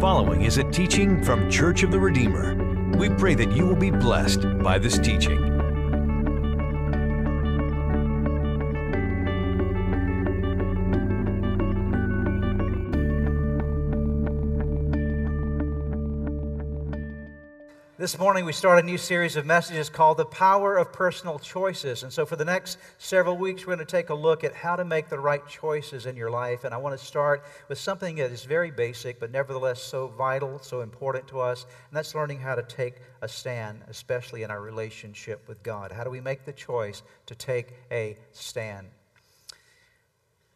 Following is a teaching from Church of the Redeemer. We pray that you will be blessed by this teaching. This morning, we start a new series of messages called The Power of Personal Choices. And so, for the next several weeks, we're going to take a look at how to make the right choices in your life. And I want to start with something that is very basic, but nevertheless so vital, so important to us. And that's learning how to take a stand, especially in our relationship with God. How do we make the choice to take a stand?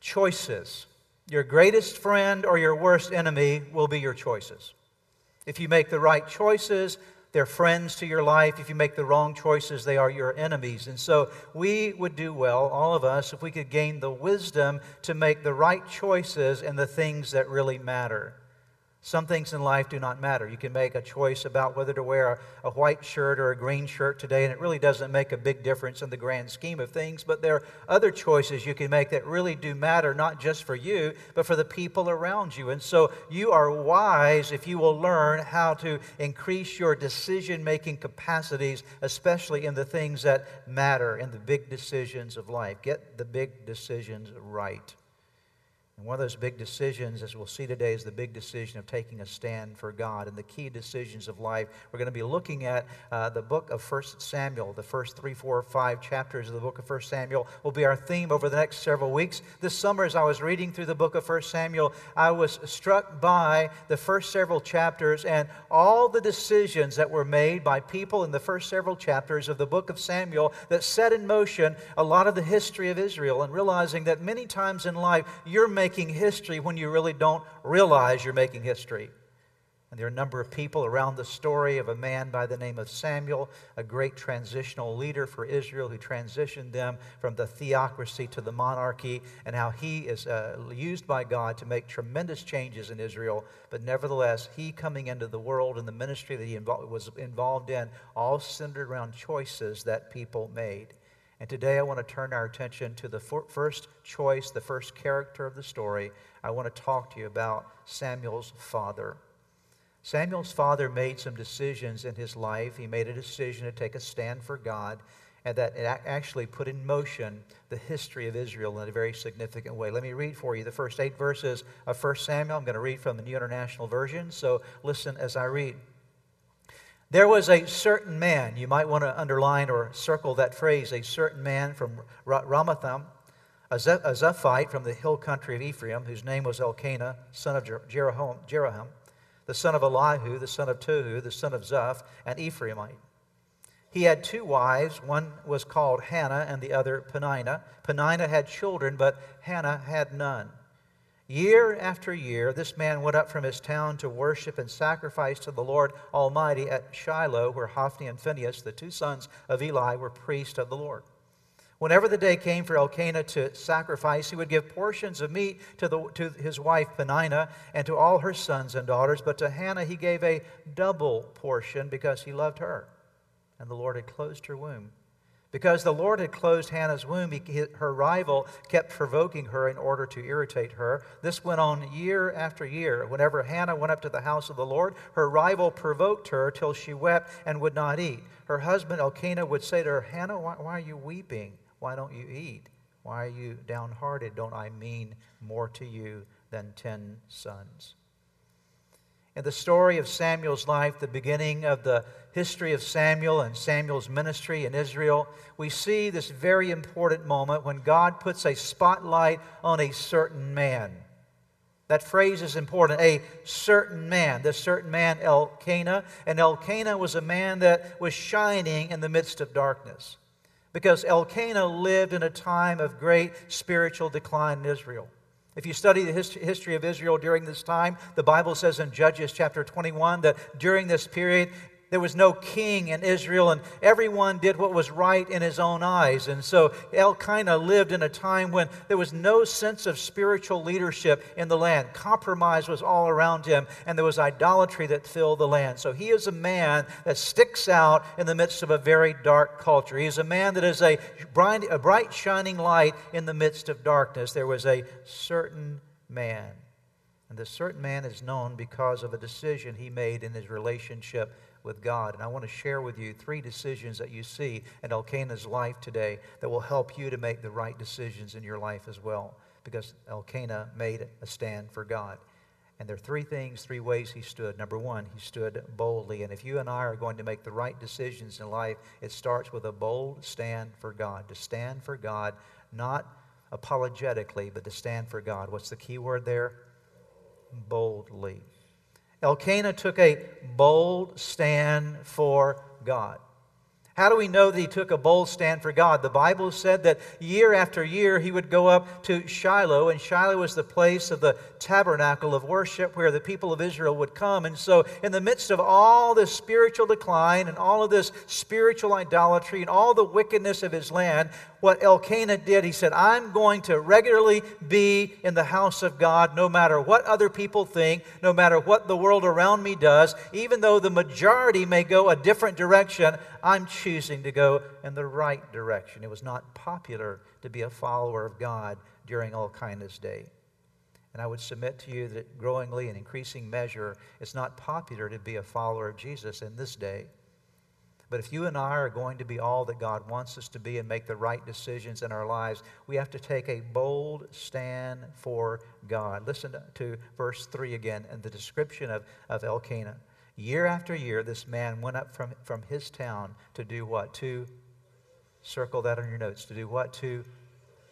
Choices. Your greatest friend or your worst enemy will be your choices. If you make the right choices, they're friends to your life. If you make the wrong choices, they are your enemies. And so we would do well, all of us, if we could gain the wisdom to make the right choices in the things that really matter. Some things in life do not matter. You can make a choice about whether to wear a, a, white shirt or a green shirt today, and it really doesn't make a big difference in the grand scheme of things. But there are other choices you can make that really do matter, not just for you, but for the people around you. And so you are wise if you will learn how to increase your decision making capacities, especially in the things that matter, in the big decisions of life. Get the big decisions right. And one of those big decisions, as we'll see today, is the big decision of taking a stand for God and the key decisions of life. We're going to be looking at uh, the book of 1 Samuel. The first three, four, five chapters of the book of 1 Samuel will be our theme over the next several weeks. This summer, as I was reading through the book of 1 Samuel, I was struck by the first several chapters and all the decisions that were made by people in the first several chapters of the book of Samuel that set in motion a lot of the history of Israel and realizing that many times in life you're making making history when you really don't realize you're making history. And there are a number of people around the story of a man by the name of Samuel, a great transitional leader for Israel who transitioned them from the theocracy to the monarchy, and how he is uh, used by God to make tremendous changes in Israel. But nevertheless, he coming into the world and the ministry that he invo- was involved in all centered around choices that people made. And today I want to turn our attention to the first choice, the first character of the story. I want to talk to you about Samuel's father. Samuel's father made some decisions in his life. He made a decision to take a stand for God, and that actually put in motion the history of Israel in a very significant way. Let me read for you the first eight verses of 1 Samuel. I'm going to read from the New International Version, so listen as I read. There was a certain man, you might want to underline or circle that phrase, a certain man from Ramathaim, a Zephite from the hill country of Ephraim, whose name was Elkanah, son of Jeroham, the son of Elihu, the son of Tohu, the son of Zeph, an Ephraimite. He had two wives. One was called Hannah and the other Peninnah. Peninnah had children, but Hannah had none. Year after year, this man went up from his town to worship and sacrifice to the Lord Almighty at Shiloh, where Hophni and Phinehas, the two sons of Eli, were priests of the Lord. Whenever the day came for Elkanah to sacrifice, he would give portions of meat to, the, to his wife Peninnah and to all her sons and daughters, but to Hannah he gave a double portion because he loved her, and the Lord had closed her womb. Because the Lord had closed Hannah's womb, he, her rival kept provoking her in order to irritate her. This went on year after year. Whenever Hannah went up to the house of the Lord, her rival provoked her till she wept and would not eat. Her husband Elkanah would say to her, Hannah, why, why are you weeping? Why don't you eat? Why are you downhearted? Don't I mean more to you than ten sons? In the story of Samuel's life, the beginning of the history of Samuel and Samuel's ministry in Israel, we see this very important moment when God puts a spotlight on a certain man. That phrase is important. A certain man. This certain man, Elkanah. And Elkanah was a man that was shining in the midst of darkness. Because Elkanah lived in a time of great spiritual decline in Israel. If you study the history of Israel during this time, the Bible says in Judges chapter 21 that during this period, there was no king in Israel, and everyone did what was right in his own eyes. And so Elkanah lived in a time when there was no sense of spiritual leadership in the land. Compromise was all around him, and there was idolatry that filled the land. So he is a man that sticks out in the midst of a very dark culture. He is a man that is a bright, a bright shining light in the midst of darkness. There was a certain man. And this certain man is known because of a decision he made in his relationship with God. And I want to share with you three decisions that you see in Elkanah's life today that will help you to make the right decisions in your life as well. Because Elkanah made a stand for God. And there are three things, three ways he stood. Number one, he stood boldly. And if you and I are going to make the right decisions in life, it starts with a bold stand for God. To stand for God, not apologetically, but to stand for God. What's the key word there? Boldly. Elkanah took a bold stand for God. How do we know that he took a bold stand for God? The Bible said that year after year he would go up to Shiloh, and Shiloh was the place of the tabernacle of worship where the people of Israel would come. And so, in the midst of all this spiritual decline and all of this spiritual idolatry and all the wickedness of his land, what Elkanah did. He said, I'm going to regularly be in the house of God no matter what other people think, no matter what the world around me does. Even though the majority may go a different direction, I'm choosing to go in the right direction. It was not popular to be a follower of God during Elkanah's day. And I would submit to you that growingly and increasing measure, it's not popular to be a follower of Jesus in this day. But if you and I are going to be all that God wants us to be and make the right decisions in our lives, we have to take a bold stand for God. Listen to verse 3 again and the description of, of Elkanah. Year after year, this man went up from, from his town to do what? To circle that on your notes. To do what? To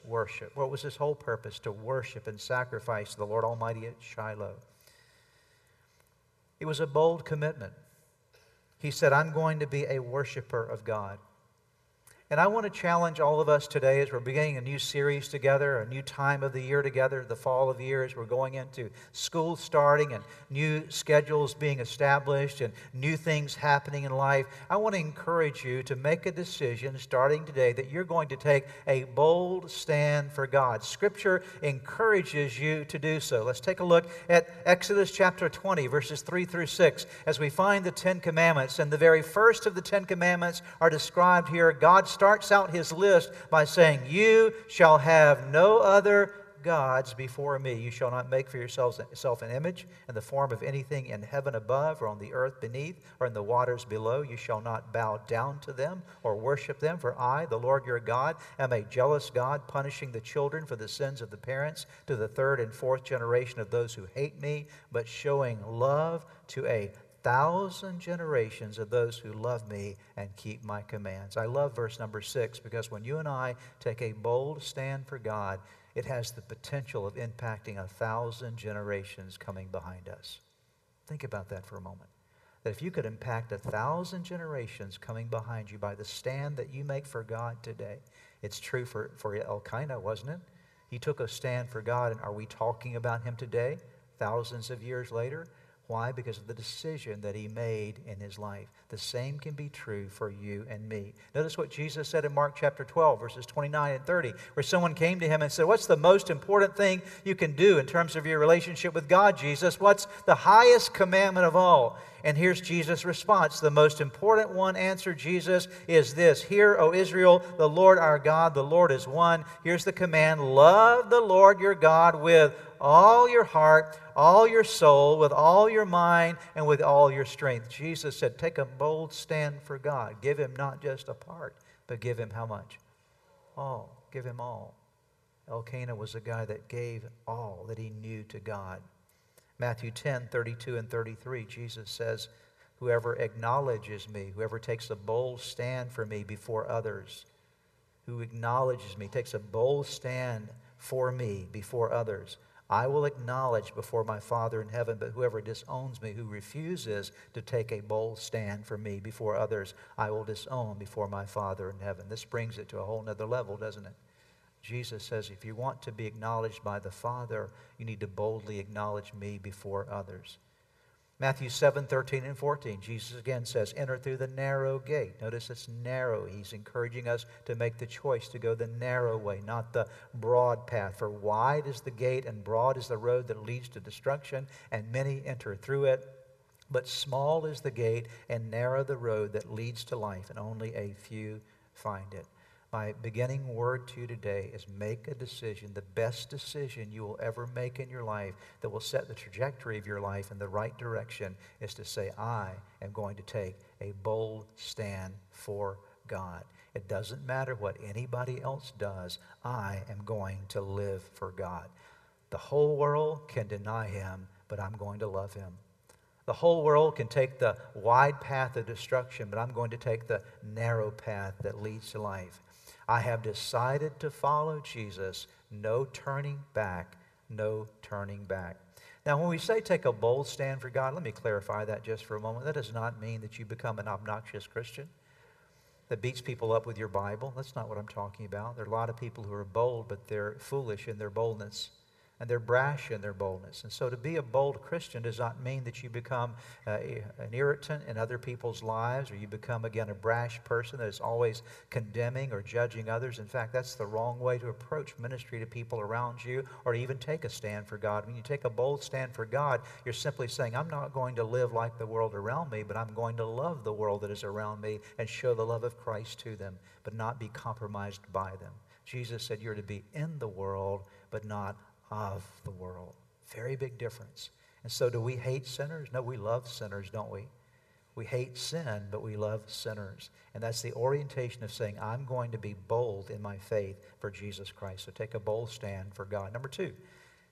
worship. What was his whole purpose? To worship and sacrifice the Lord Almighty at Shiloh. It was a bold commitment. He said, I'm going to be a worshiper of God. And I want to challenge all of us today as we're beginning a new series together, a new time of the year together, the fall of the year, as we're going into school starting and new schedules being established and new things happening in life. I want to encourage you to make a decision starting today that you're going to take a bold stand for God. Scripture encourages you to do so. Let's take a look at Exodus chapter 20, verses 3 through 6, as we find the Ten Commandments. And the very first of the Ten Commandments are described here. God starts out his list by saying, You shall have no other gods before me. You shall not make for yourselves an image in the form of anything in heaven above, or on the earth beneath, or in the waters below. You shall not bow down to them or worship them, for I, the Lord your God, am a jealous God, punishing the children for the sins of the parents to the third and fourth generation of those who hate me, but showing love to a thousand generations of those who love me and keep my commands. I love verse number six because when you and I take a bold stand for God, it has the potential of impacting a thousand generations coming behind us. Think about that for a moment. That if you could impact a thousand generations coming behind you by the stand that you make for God today, it's true for, for Elkanah, wasn't it? He took a stand for God, and are we talking about him today, thousands of years later? Why? Because of the decision that he made in his life. The same can be true for you and me. Notice what Jesus said in Mark chapter 12, verses 29 and 30, where someone came to him and said, What's the most important thing you can do in terms of your relationship with God, Jesus? What's the highest commandment of all? And here's Jesus' response. The most important one, answered Jesus, is this Hear, O Israel, the Lord our God, the Lord is one. Here's the command love the Lord your God with all your heart, all your soul, with all your mind, and with all your strength. Jesus said, Take a bold stand for God. Give him not just a part, but give him how much? All. Give him all. Elkanah was a guy that gave all that he knew to God. Matthew 10, 32 and 33, Jesus says, Whoever acknowledges me, whoever takes a bold stand for me before others, who acknowledges me, takes a bold stand for me before others, I will acknowledge before my Father in heaven, but whoever disowns me, who refuses to take a bold stand for me before others, I will disown before my Father in heaven. This brings it to a whole nother level, doesn't it? Jesus says, if you want to be acknowledged by the Father, you need to boldly acknowledge me before others. Matthew 7, 13 and 14, Jesus again says, Enter through the narrow gate. Notice it's narrow. He's encouraging us to make the choice to go the narrow way, not the broad path. For wide is the gate and broad is the road that leads to destruction, and many enter through it. But small is the gate and narrow the road that leads to life, and only a few find it. My beginning word to you today is make a decision, the best decision you will ever make in your life that will set the trajectory of your life in the right direction is to say, I am going to take a bold stand for God. It doesn't matter what anybody else does, I am going to live for God. The whole world can deny him, but I'm going to love him. The whole world can take the wide path of destruction, but I'm going to take the narrow path that leads to life. I have decided to follow Jesus. No turning back. No turning back. Now, when we say take a bold stand for God, let me clarify that just for a moment. That does not mean that you become an obnoxious Christian that beats people up with your Bible. That's not what I'm talking about. There are a lot of people who are bold, but they're foolish in their boldness and they're brash in their boldness. And so to be a bold Christian does not mean that you become uh, an irritant in other people's lives or you become, again, a brash person that is always condemning or judging others. In fact, that's the wrong way to approach ministry to people around you or even take a stand for God. When you take a bold stand for God, you're simply saying, I'm not going to live like the world around me, but I'm going to love the world that is around me and show the love of Christ to them, but not be compromised by them. Jesus said, You're to be in the world, but not of the world. Very big difference. And so, do we hate sinners? No, we love sinners, don't we? We hate sin, but we love sinners. And that's the orientation of saying, I'm going to be bold in my faith for Jesus Christ. So take a bold stand for God. Number two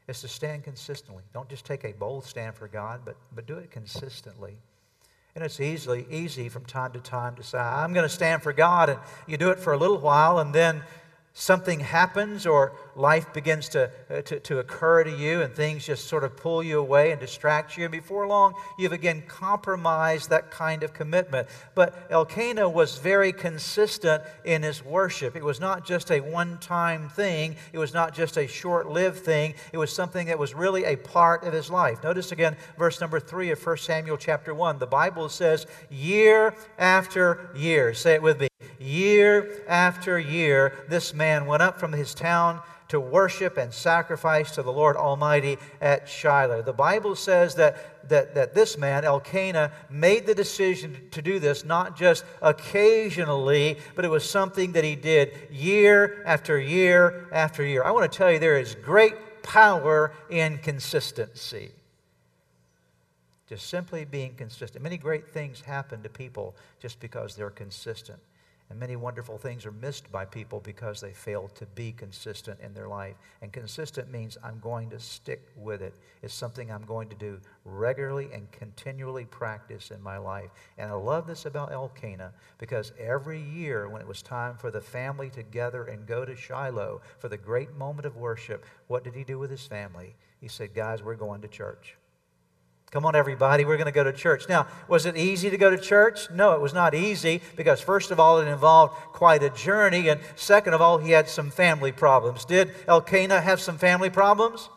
is to stand consistently. Don't just take a bold stand for God, but, but do it consistently. And it's easily easy from time to time to say, I'm going to stand for God. And you do it for a little while, and then something happens or life begins to, uh, to, to, occur to you and things just sort of pull you away and distract you. And before long, you've again compromised that kind of commitment. But Elkanah was very consistent in his worship. It was not just a one time thing, it was not just a short lived thing. It was something that was really a part of his life. Notice again verse number 3 of 1 Samuel chapter 1. The Bible says, year after year. Say it with me. Year after year, this man went up from his town to worship and sacrifice to the Lord Almighty at Shiloh. The Bible says that, that, that this man, Elkanah, made the decision to do this not just occasionally, but it was something that he did year after year after year. I want to tell you there is great power in consistency. Just simply being consistent. Many great things happen to people just because they're consistent. And many wonderful things are missed by people because they fail to be consistent in their life. And consistent means I'm going to stick with it. It's something I'm going to do regularly and continually practice in my life. And I love this about Elkanah because every year when it was time for the family to gather and go to Shiloh for the great moment of worship, what did he do with his family? He said, Guys, we're going to church. Come on, everybody, we're going to go to church. Now, was it easy to go to church? No, it was not easy because, first of all, it involved quite a journey, and second of all, he had some family problems. Did Elkanah have some family problems?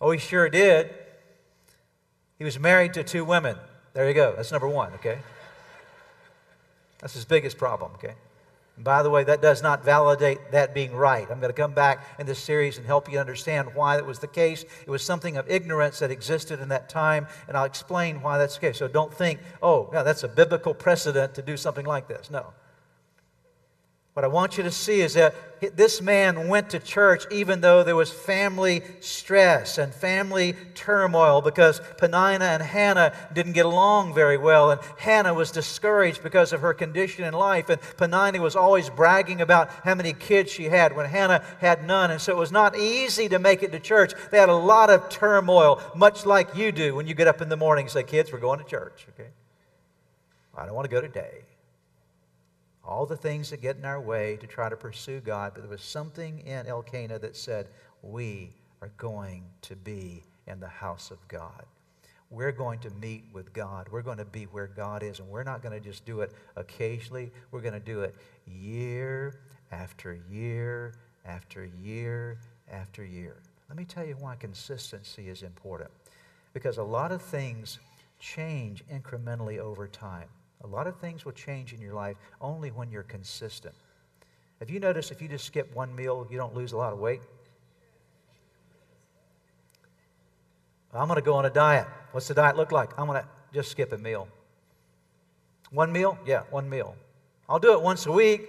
Oh, he sure did. He was married to two women. There you go. That's number one, okay? That's his biggest problem, okay? By the way, that does not validate that being right. I'm going to come back in this series and help you understand why that was the case. It was something of ignorance that existed in that time, and I'll explain why that's the case. So don't think, oh, yeah, that's a biblical precedent to do something like this. No. What I want you to see is that this man went to church even though there was family stress and family turmoil because Peninnah and Hannah didn't get along very well. And Hannah was discouraged because of her condition in life. And Peninnah was always bragging about how many kids she had when Hannah had none. And so it was not easy to make it to church. They had a lot of turmoil, much like you do when you get up in the morning and say, Kids, we're going to church. Okay? I don't want to go today all the things that get in our way to try to pursue God, but there was something in Elkanah that said, We are going to be in the house of God. We're going to meet with God. We're going to be where God is, and we're not going to just do it occasionally. We're going to do it year after year after year after year. Let me tell you why consistency is important. Because a lot of things change incrementally over time. A lot of things will change in your life only when you're consistent. Have you noticed if you just skip one meal, you don't lose a lot of weight? I'm going to go on a diet. What's the diet look like? I'm going to just skip a meal. One meal? Yeah, one meal. I'll do it once a week.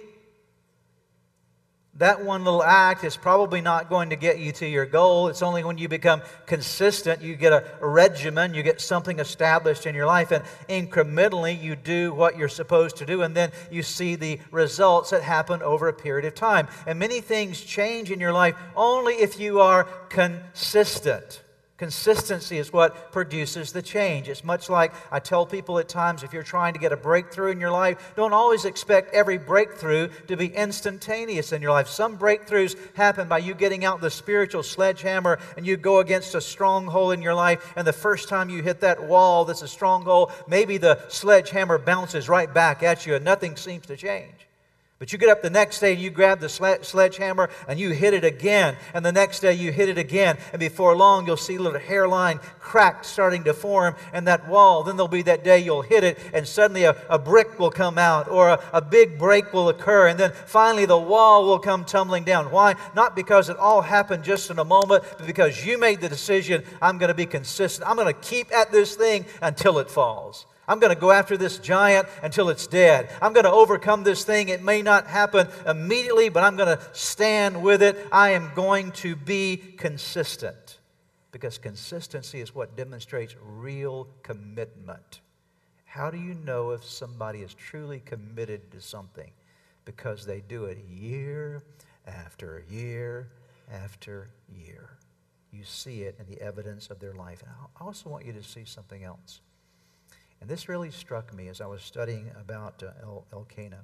That one little act is probably not going to get you to your goal. It's only when you become consistent, you get a, regimen, you get something established in your life, and incrementally you do what you're supposed to do, and then you see the results that happen over a period of time. And many things change in your life only if you are consistent. Consistency is what produces the change. It's much like I tell people at times if you're trying to get a breakthrough in your life, don't always expect every breakthrough to be instantaneous in your life. Some breakthroughs happen by you getting out the spiritual sledgehammer and you go against a stronghold in your life, and the first time you hit that wall that's a stronghold, maybe the sledgehammer bounces right back at you and nothing seems to change. But you get up the next day and you grab the sledgehammer and you hit it again. And the next day you hit it again. And before long, you'll see a little hairline crack starting to form in that wall. Then there'll be that day you'll hit it and suddenly a, a brick will come out or a, a big break will occur. And then finally the wall will come tumbling down. Why? Not because it all happened just in a moment, but because you made the decision I'm going to be consistent. I'm going to keep at this thing until it falls. I'm going to go after this giant until it's dead. I'm going to overcome this thing. It may not happen immediately, but I'm going to stand with it. I am going to be consistent because consistency is what demonstrates real commitment. How do you know if somebody is truly committed to something? Because they do it year after year after year. You see it in the evidence of their life. And I also want you to see something else. And this really struck me as I was studying about uh, El- Elkanah.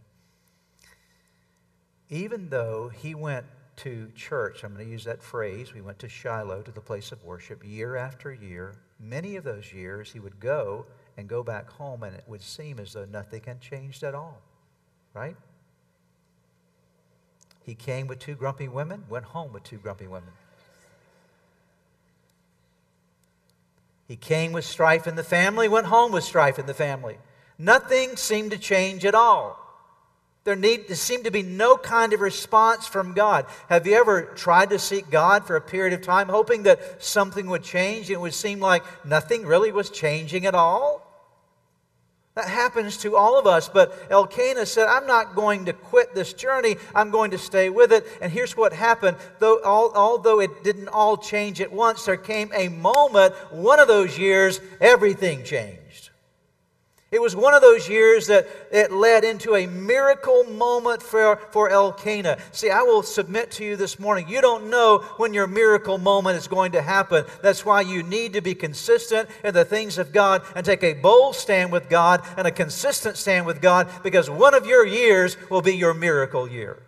Even though he went to church, I'm going to use that phrase, we went to Shiloh, to the place of worship, year after year, many of those years he would go and go back home, and it would seem as though nothing had changed at all. Right? He came with two grumpy women, went home with two grumpy women. He came with strife in the family, went home with strife in the family. Nothing seemed to change at all. There, need, there seemed to be no kind of response from God. Have you ever tried to seek God for a period of time, hoping that something would change? It would seem like nothing really was changing at all. That happens to all of us. But Elkanah said, I'm not going to quit this journey. I'm going to stay with it. And here's what happened. Though, although it didn't all change at once, there came a moment, one of those years, everything changed. It was one of those years that it led into a miracle moment for, for Elkanah. See, I will submit to you this morning. You don't know when your miracle moment is going to happen. That's why you need to be consistent in the things of God and take a bold stand with God and a consistent stand with God because one of your years will be your miracle year.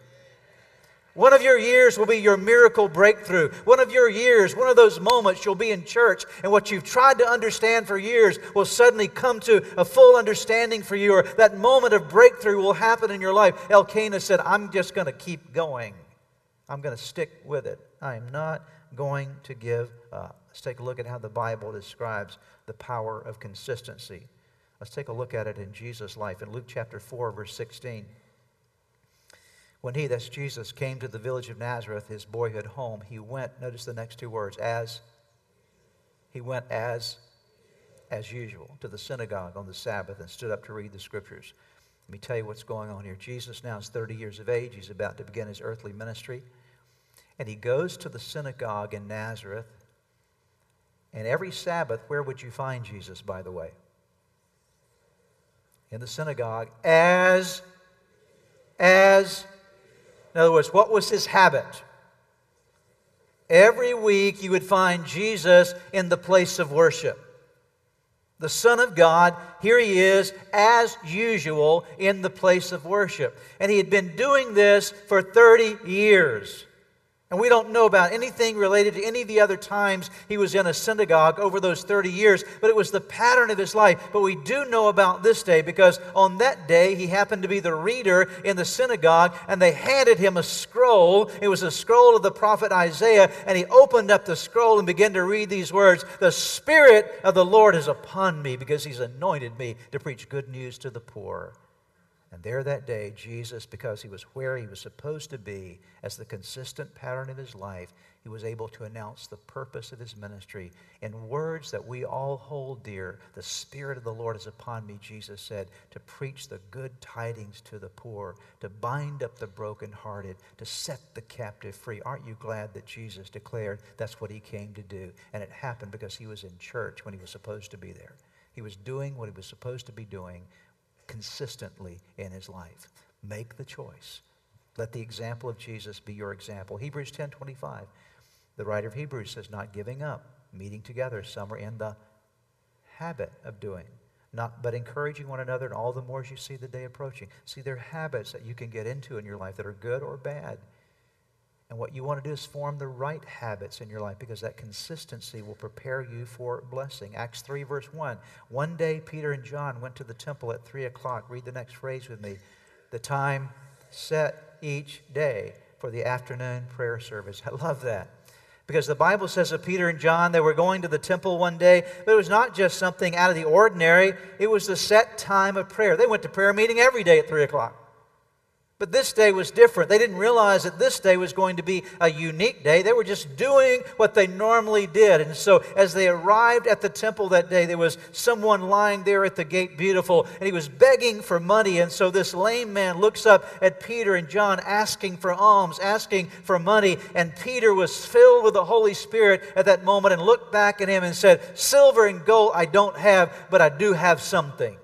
One of your years will be your miracle breakthrough. One of your years, one of those moments, you'll be in church, and what you've tried to understand for years will suddenly come to a full understanding for you, or that moment of breakthrough will happen in your life. Elkanah said, I'm just going to keep going. I'm going to stick with it. I am not going to give up. Let's take a look at how the Bible describes the power of consistency. Let's take a look at it in Jesus' life in Luke chapter 4, verse 16. When he, that's Jesus, came to the village of Nazareth, his boyhood home, he went, notice the next two words, as, he went as, as usual, to the synagogue on the Sabbath and stood up to read the scriptures. Let me tell you what's going on here. Jesus now is 30 years of age. He's about to begin his earthly ministry. And he goes to the synagogue in Nazareth. And every Sabbath, where would you find Jesus, by the way? In the synagogue, as, as in other words, what was his habit? Every week you would find Jesus in the place of worship. The Son of God, here he is, as usual, in the place of worship. And he had been doing this for 30 years. And we don't know about anything related to any of the other times he was in a synagogue over those 30 years, but it was the pattern of his life. But we do know about this day because on that day he happened to be the reader in the synagogue and they handed him a scroll. It was a scroll of the prophet Isaiah, and he opened up the scroll and began to read these words The Spirit of the Lord is upon me because he's anointed me to preach good news to the poor. And there that day, Jesus, because he was where he was supposed to be as the consistent pattern of his life, he was able to announce the purpose of his ministry in words that we all hold dear. The Spirit of the Lord is upon me, Jesus said, to preach the good tidings to the poor, to bind up the brokenhearted, to set the captive free. Aren't you glad that Jesus declared that's what he came to do? And it happened because he was in church when he was supposed to be there. He was doing what he was supposed to be doing consistently in his life. Make the choice. Let the example of Jesus be your example. Hebrews 10:25. The writer of Hebrews says not giving up, meeting together, some are in the habit of doing. Not, but encouraging one another, and all the more as you see the day approaching. See, there are habits that you can get into in your life that are good or bad. And what you want to do is form the right habits in your life because that consistency will prepare you for blessing. Acts 3, verse 1. One day, Peter and John went to the temple at 3 o'clock. Read the next phrase with me. The time set each day for the afternoon prayer service. I love that. Because the Bible says of Peter and John, they were going to the temple one day, but it was not just something out of the ordinary, it was the set time of prayer. They went to prayer meeting every day at 3 o'clock. But this day was different. They didn't realize that this day was going to be a unique day. They were just doing what they normally did. And so, as they arrived at the temple that day, there was someone lying there at the gate, beautiful, and he was begging for money. And so, this lame man looks up at Peter and John, asking for alms, asking for money. And Peter was filled with the Holy Spirit at that moment and looked back at him and said, Silver and gold I don't have, but I do have something.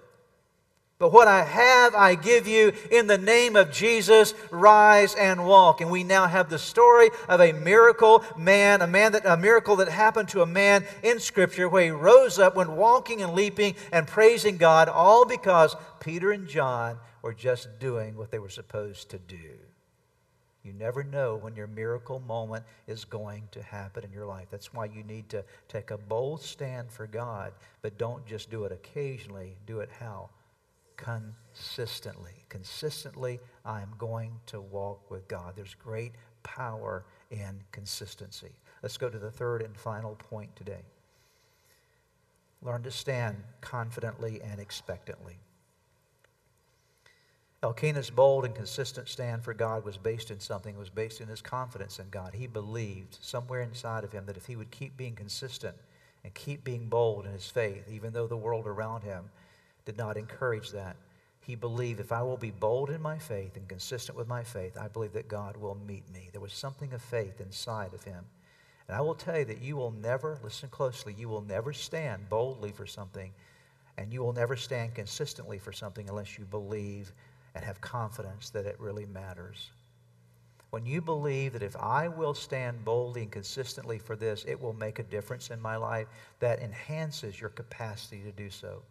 But what I have, I give you in the name of Jesus. Rise and walk. And we now have the story of a miracle man, a man that a miracle that happened to a man in Scripture where he rose up, went walking and leaping and praising God, all because Peter and John were just doing what they were supposed to do. You never know when your miracle moment is going to happen in your life. That's why you need to take a bold stand for God, but don't just do it occasionally. Do it how? Consistently. Consistently, I'm going to walk with God. There's great power in consistency. Let's go to the third and final point today. Learn to stand confidently and expectantly. Elkanah's bold and consistent stand for God was based in something. It was based in his confidence in God. He believed somewhere inside of him that if he would keep being consistent and keep being bold in his faith, even though the world around him did not encourage that. He believed if I will be bold in my faith and consistent with my faith, I believe that God will meet me. There was something of faith inside of him. And I will tell you that you will never, listen closely, you will never stand boldly for something, and you will never stand consistently for something unless you believe and have confidence that it really matters. When you believe that if I will stand boldly and consistently for this, it will make a difference in my life, that enhances your capacity to do so.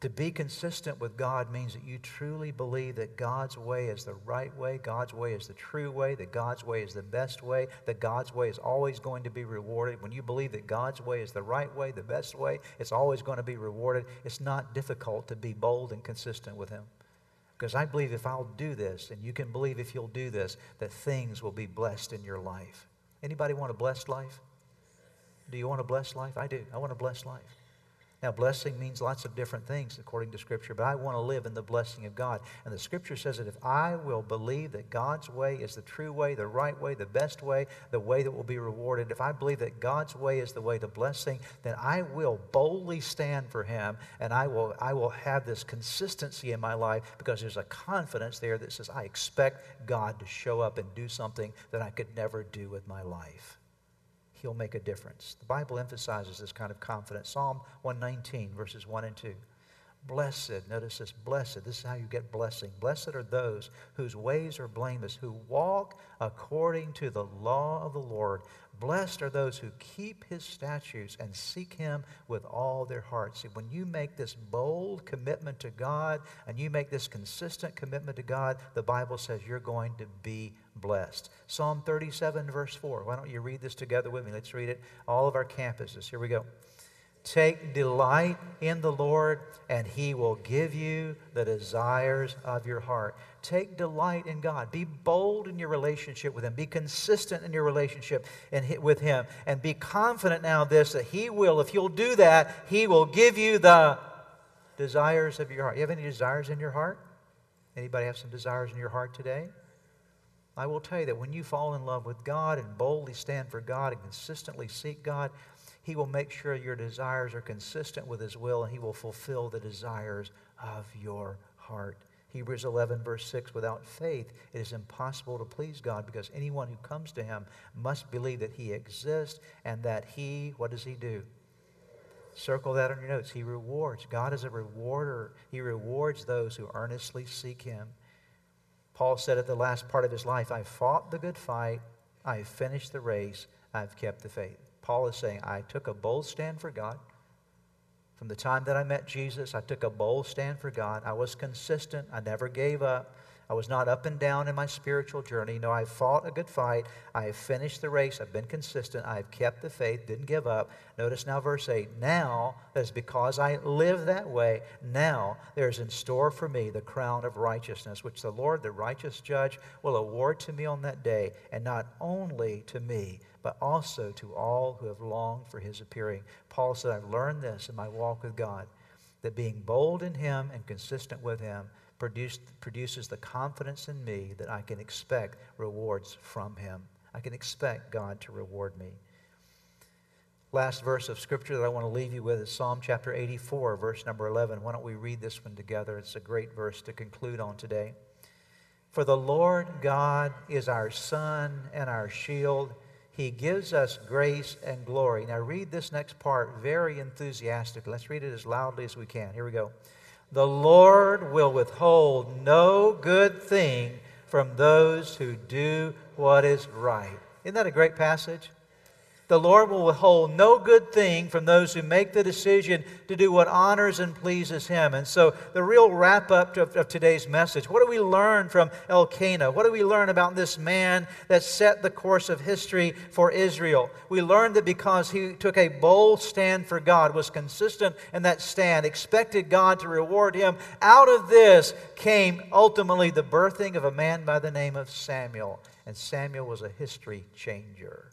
To be consistent with God means that you truly believe that God's way is the right way, God's way is the true way, that God's way is the best way, that God's way is always going to be rewarded. When you believe that God's way is the right way, the best way, it's always going to be rewarded, it's not difficult to be bold and consistent with Him. Because I believe if I'll do this, and you can believe if you'll do this, that things will be blessed in your life. Anybody want a blessed life? Do you want a blessed life? I do. I want a blessed life. Now, blessing means lots of different things according to Scripture, but I want to live in the blessing of God. And the Scripture says that if I will believe that God's way is the true way, the right way, the best way, the way that will be rewarded, if I believe that God's way is the way to blessing, then I will boldly stand for Him and I will, I will have this consistency in my life because there's a confidence there that says, I expect God to show up and do something that I could never do with my life he'll make a difference. The Bible emphasizes this kind of confidence. Psalm 119, verses 1 and 2. Blessed, notice this, blessed, this is how you get blessing. Blessed are those whose ways are blameless, who walk according to the law of the Lord. Blessed are those who keep his statutes and seek him with all their hearts. See, when you make this bold commitment to God and you make this consistent commitment to God, the Bible says you're going to be blessed. Psalm 37, verse 4. Why don't you read this together with me? Let's read it. All of our campuses. Here we go. Take delight in the Lord, and He will give you the desires of your heart. Take delight in God. Be bold in your relationship with Him. Be consistent in your relationship with Him. And be confident now this that He will, if you'll do that, He will give you the desires of your heart. You have any desires in your heart? Anybody have some desires in your heart today? I will tell you that when you fall in love with God and boldly stand for God and consistently seek God, He will make sure your desires are consistent with His will and He will fulfill the desires of your heart. Hebrews 11, verse 6 Without faith, it is impossible to please God because anyone who comes to Him must believe that He exists and that He, what does He do? Circle that on your notes. He rewards. God is a rewarder. He rewards those who earnestly seek Him. Paul said at the last part of his life, I fought the good fight, I finished the race, I've kept the faith. Paul is saying, I took a bold stand for God. From the time that I met Jesus, I took a bold stand for God. I was consistent, I never gave up. I was not up and down in my spiritual journey. No, I fought a good fight. I have finished the race. I've been consistent. I have kept the faith, didn't give up. Notice now, verse 8. Now, that is because I live that way, now there is in store for me the crown of righteousness, which the Lord, the righteous judge, will award to me on that day, and not only to me, but also to all who have longed for his appearing. Paul said, I've learned this in my walk with God, that being bold in him and consistent with him produced, produces the confidence in me that I can expect rewards from Him. I can expect God to reward me. Last verse of Scripture that I want to leave you with is Psalm chapter 84, verse number 11. Why don't we read this one together? It's a great verse to conclude on today. For the Lord God is our sun and our shield. He gives us grace and glory. Now, read this next part very enthusiastically. Let's read it as loudly as we can. Here we go. The Lord will withhold no good thing from those who do what is right. Isn't that a great passage? The Lord will withhold no good thing from those who make the decision to do what honors and pleases Him. And so, the real wrap up of, of, today's message what do we learn from Elkanah? What do we learn about this man that set the course of history for Israel? We learned that because he took a bold stand for God, was consistent in that stand, expected God to reward him, out of this came ultimately the birthing of a man by the name of Samuel. And Samuel was a history changer.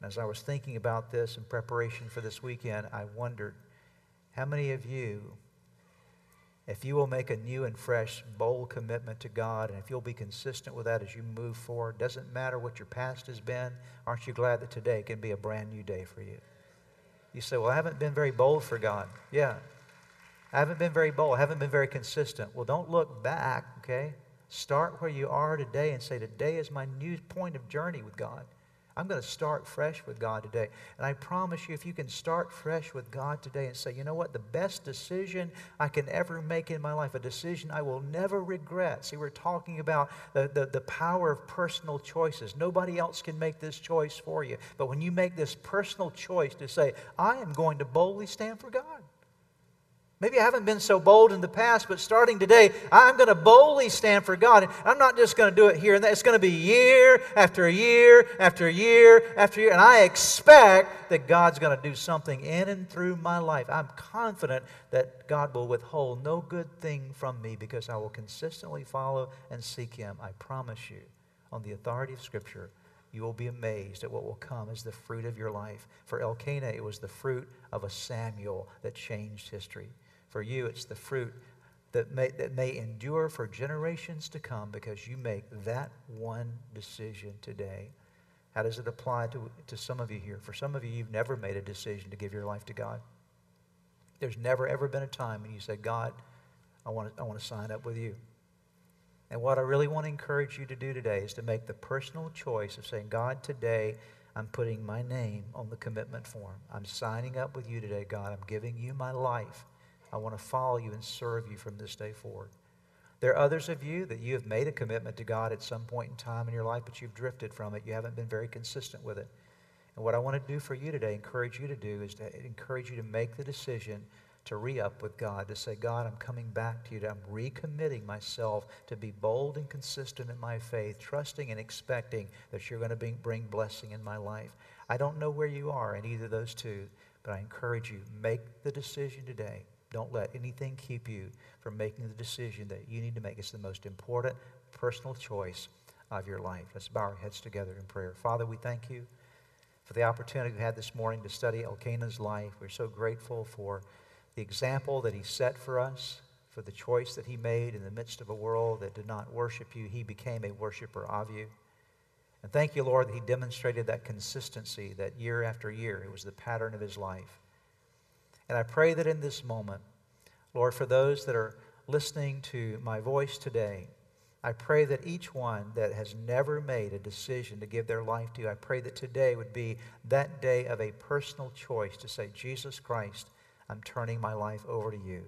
And as I was thinking about this in preparation for this weekend, I wondered how many of you, if you will make a new and fresh, bold commitment to God, and if you'll be consistent with that as you move forward, doesn't matter what your past has been, aren't you glad that today can be a brand new day for you? You say, Well, I haven't been very bold for God. Yeah. I haven't been very bold. I haven't been very consistent. Well, don't look back, okay? Start where you are today and say, Today is my new point of journey with God. I'm going to start fresh with God today. And I promise you, if you can start fresh with God today and say, you know what, the best decision I can ever make in my life, a decision I will never regret. See, we're talking about the, the, the power of personal choices. Nobody else can make this choice for you. But when you make this personal choice to say, I am going to boldly stand for God. Maybe I haven't been so bold in the past, but starting today, I'm going to boldly stand for God. I'm not just going to do it here and there. It's going to be year after year after year after year. And I expect that God's going to do something in and through my life. I'm confident that God will withhold no good thing from me because I will consistently follow and seek Him. I promise you, on the authority of Scripture, you will be amazed at what will come as the fruit of your life. For Elkanah, it was the fruit of a Samuel that changed history. For you, it's the fruit that may, that may endure for generations to come because you make that one decision today. How does it apply to, to some of you here? For some of you, you've never made a decision to give your life to God. There's never, ever been a time when you say, God, I want to, I want to sign up with you. And what I really want to encourage you to do today is to make the personal choice of saying, God, today I'm putting my name on the commitment form. I'm signing up with you today, God. I'm giving you my life. I want to follow you and serve you from this day forward. There are others of you that you have made a commitment to God at some point in time in your life, but you've drifted from it. You haven't been very consistent with it. And what I want to do for you today, encourage you to do, is to encourage you to make the decision to re up with God, to say, God, I'm coming back to you. I'm recommitting myself to be bold and consistent in my faith, trusting and expecting that you're going to bring blessing in my life. I don't know where you are in either of those two, but I encourage you, make the decision today don't let anything keep you from making the decision that you need to make. It's the most important personal choice of your life. Let's bow our heads together in prayer. Father, we thank you for the opportunity we had this morning to study Elkanah's life. We're so grateful for the example that he set for us, for the choice that he made in the midst of a world that did not worship you. He became a worshiper of you. And thank you, Lord, that he demonstrated that consistency that year after year. It was the pattern of his life. And I pray that in this moment, Lord, for those that are listening to my voice today, I pray that each one that has never made a decision to give their life to you, I pray that today would be that day of a personal choice to say, Jesus Christ, I'm turning my life over to you.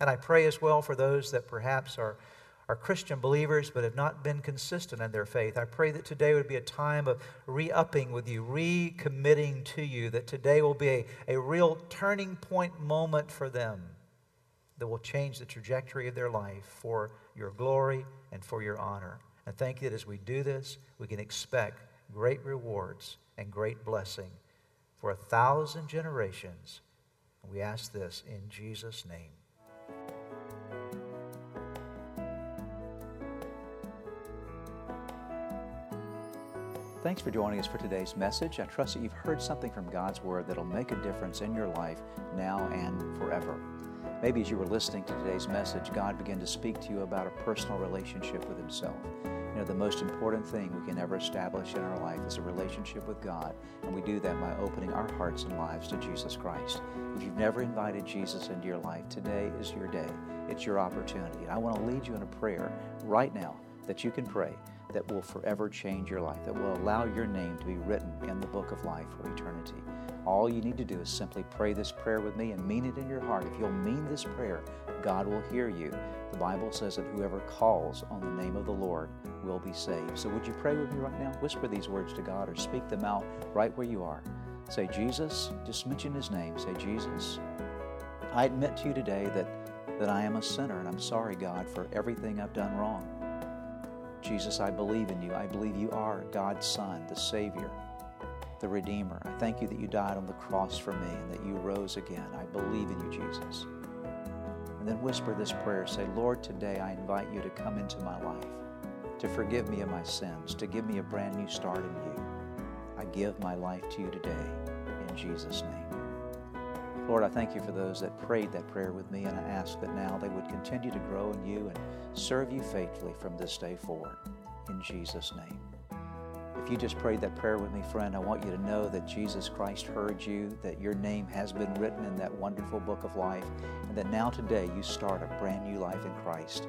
And I pray as well for those that perhaps are, are Christian believers but have not been consistent in their faith. I pray that today would be a time of re upping with you, recommitting to you, that today will be a, a real turning point moment for them that will change the trajectory of their life for your glory and for your honor. And thank you that as we do this, we can expect great rewards and great blessing for a thousand generations. We ask this in Jesus' name. Thanks for joining us for today's message. I trust that you've heard something from God's Word that'll make a difference in your life now and forever. Maybe as you were listening to today's message, God began to speak to you about a personal relationship with Himself. You know, the most important thing we can ever establish in our life is a relationship with God, and we do that by opening our hearts and lives to Jesus Christ. If you've never invited Jesus into your life, today is your day. It's your opportunity. And I want to lead you in a prayer right now that you can pray that will forever change your life, that will allow your name to be written in the book of life for eternity. All you need to do is simply pray this prayer with me and mean it in your heart. If you'll mean this prayer, God will hear you. The Bible says that whoever calls on the name of the Lord will be saved. So would you pray with me right now? Whisper these words to God or speak them out right where you are. Say, Jesus, just mention his name. Say, Jesus, I admit to you today that, that I am a sinner and I'm sorry, God, for everything I've done wrong. Jesus, I believe in you. I believe you are God's Son, the Savior the Redeemer. I thank you that you died on the cross for me and that you rose again. I believe in you, Jesus. And then whisper this prayer say, Lord, today I invite you to come into my life, to forgive me of my sins, to give me a brand new start in you. I give my life to you today in Jesus' name. Lord, I thank you for those that prayed that prayer with me, and I ask that now they would continue to grow in you and serve you faithfully from this day forward. In Jesus' name. If you just prayed that prayer with me, friend, I want you to know that Jesus Christ heard you, that your name has been written in that wonderful book of life, and that now today you start a brand new life in Christ.